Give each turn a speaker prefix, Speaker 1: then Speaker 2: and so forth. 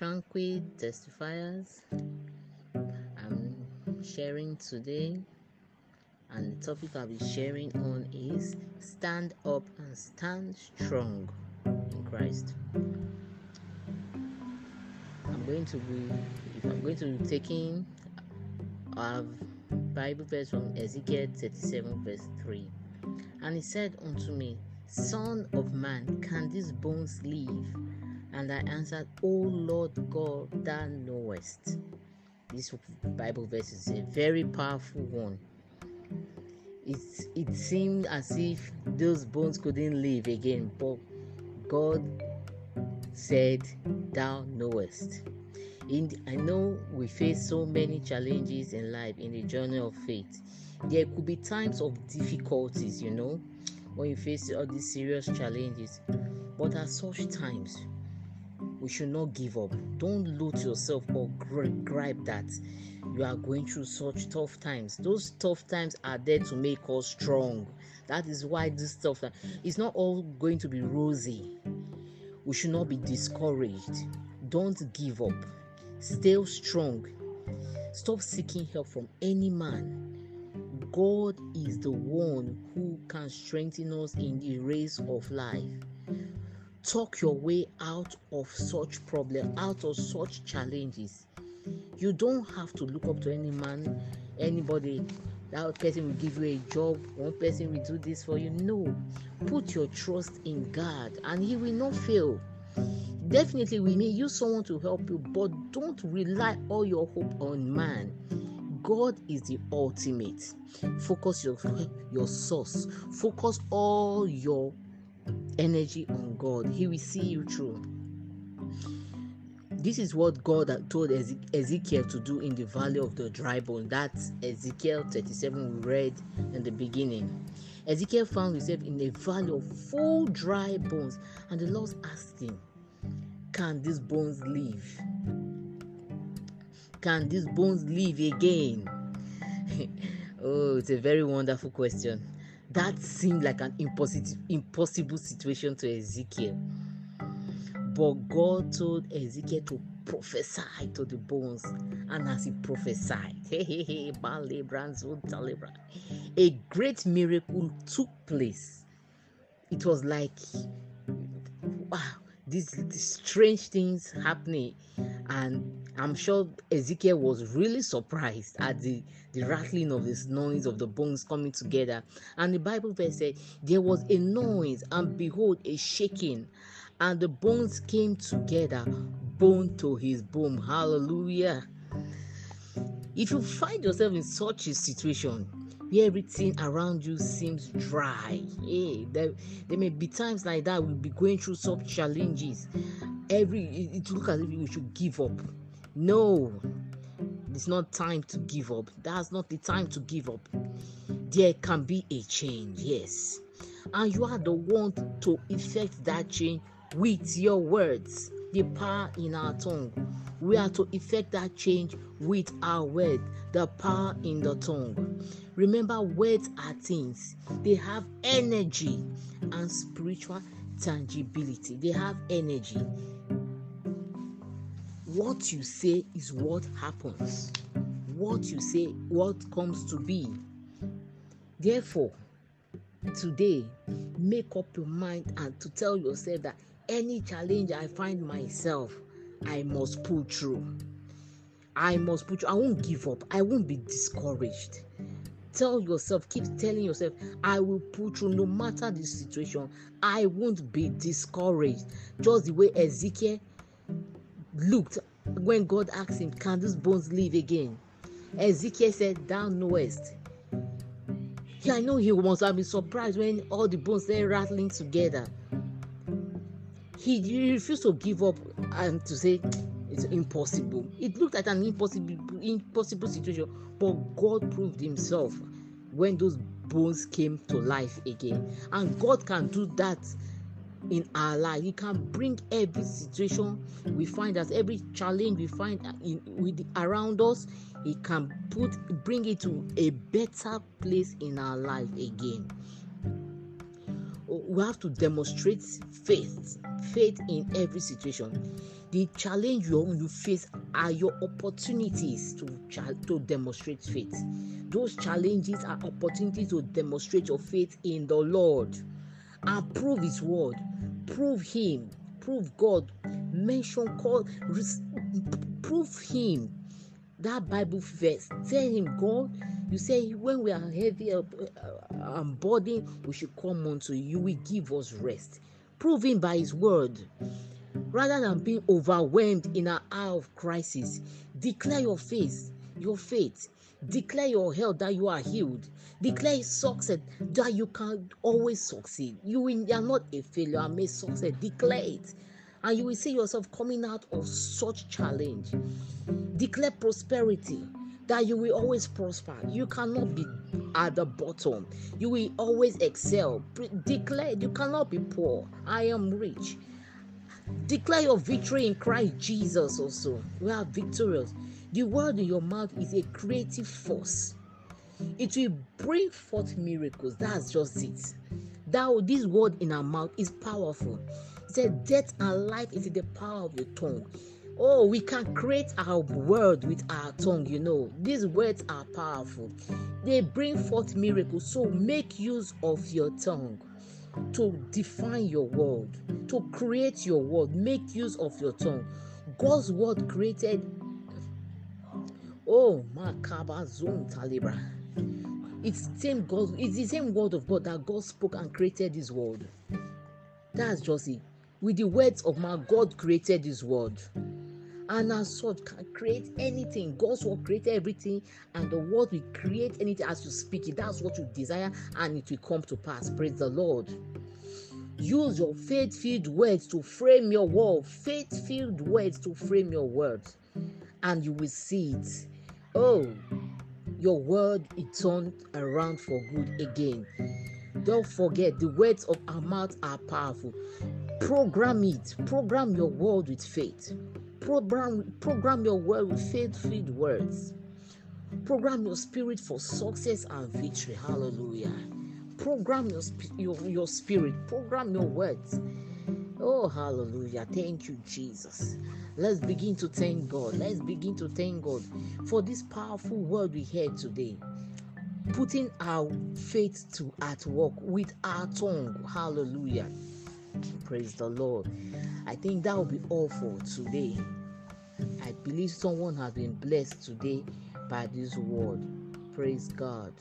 Speaker 1: tranquil testifiers. I'm sharing today, and the topic I'll be sharing on is stand up and stand strong in Christ. I'm going to be, if I'm going to be taking a Bible verse from Ezekiel 37, verse 3. And he said unto me, Son of man, can these bones live? And I answered, O Lord God, thou knowest. This Bible verse is a very powerful one. It, it seemed as if those bones couldn't live again, but God said, Thou knowest. In, I know we face so many challenges in life in the journey of faith. There could be times of difficulties, you know, when you face all these serious challenges. But at such times, we should not give up. Don't loot yourself or gripe that you are going through such tough times. Those tough times are there to make us strong. That is why this stuff is not all going to be rosy. We should not be discouraged. Don't give up. Stay strong. Stop seeking help from any man. God is the one who can strengthen us in the race of life talk your way out of such problem out of such challenges. You don't have to look up to any man anybody. That person will give you a job one person will do this for you. No. Put your trust in god and he will not fail. Definitely we may use someone to help you but don't rely all your hope on man. God is the ultimate. Focus your your source. Focus all your energy on God. He will see you through. This is what God told Ezekiel to do in the valley of the dry bone. That's Ezekiel 37 we read in the beginning. Ezekiel found himself in a valley of full dry bones, and the Lord asked him, Can these bones live? Can these bones live again? oh, it's a very wonderful question. That seemed like an impossible, situation to Ezekiel. But God told Ezekiel to prophesy to the bones. And as he prophesied, hey, hey, hey, a great miracle took place. It was like, wow, these, these strange things happening. And I'm sure Ezekiel was really surprised at the, the rattling of this noise of the bones coming together. And the Bible verse said, There was a noise, and behold, a shaking, and the bones came together, bone to his bone. Hallelujah. If you find yourself in such a situation, where everything around you seems dry. Hey, there, there may be times like that we'll be going through some challenges. Every it, it look as if we should give up. No, it's not time to give up. That's not the time to give up. There can be a change, yes. And you are the one to effect that change with your words, the power in our tongue. We are to effect that change with our word, the power in the tongue. Remember, words are things, they have energy and spiritual tangibility. They have energy what you say is what happens. What you say, what comes to be. Therefore, today, make up your mind and to tell yourself that any challenge I find myself, I must pull through. I must pull through. I won't give up. I won't be discouraged. Tell yourself, keep telling yourself, I will pull through no matter the situation. I won't be discouraged. Just the way Ezekiel looked when God asked him, Can these bones live again? Ezekiel said, Thou knowest. Yeah, I know he must have been surprised when all the bones started rattling together. He, he refused to give up and to say it's impossible. It looked like an impossible impossible situation, but God proved himself when those bones came to life again. And God can do that in our life. He can bring every situation we find us, every challenge we find in, with around us. He can put bring it to a better place in our life again. We have to demonstrate faith, faith in every situation. the challenge you, you face are your opportunities to to demonstrate faith those challenges are opportunities to demonstrate your faith in the lord and prove his word. Prove him. Prove god. Mention call prove him. That bible verse tell him god you say when we are heavy uh, and burdened we should come unto you. Will give us rest. Prove him by his word. Rather than being overwhelmed in an hour of crisis declare your faith your faith declare your health that you are healed. Declare success that you can always succeed. You, you are not a failure. I may success declare it. And you will see yourself coming out of such challenge. Declare prosperity that you will always prosper. You cannot be at the bottom. You will always excel. Declare you cannot be poor. I am rich. Declare your victory in christ jesus also. We are victorious the word in your mouth is a creative force. It will bring forth miracles. That's just it. That this word in our mouth is powerful. It said death and life is in the power of your tongue. Oh we can create our word with our tongue you know. These words are powerful. They bring forth miracles. So make use of your tongue to define your word to create your word make use of your tongue. God's word created oh makaba zone talibra it's the same god it's the same word of god that god spoke and created this world. That's just it. With the words of my god created this world. And as such can create anything. God's word created everything and the word will create anything as you speak it. That's what you desire and it will come to pass. Praise the lord. Use your faith-filled words to frame your word faith-filled words to frame your words and you will see it oh your word is turned around for good again. Don't forget the words of our mouth are powerful. Program it. Program your word with faith. Program program your word with faith-filled words. Program your spirit for success and victory. Hallelujah program your, your, your spirit. Program your words. Oh hallelujah. Thank you jesus. Let's begin to thank god. Let's begin to thank god for this powerful word we heard today. Putting our faith to at work with our tongue. Hallelujah. Praise the lord. I think that will be all for today. I believe someone has been blessed today by this word. Praise God.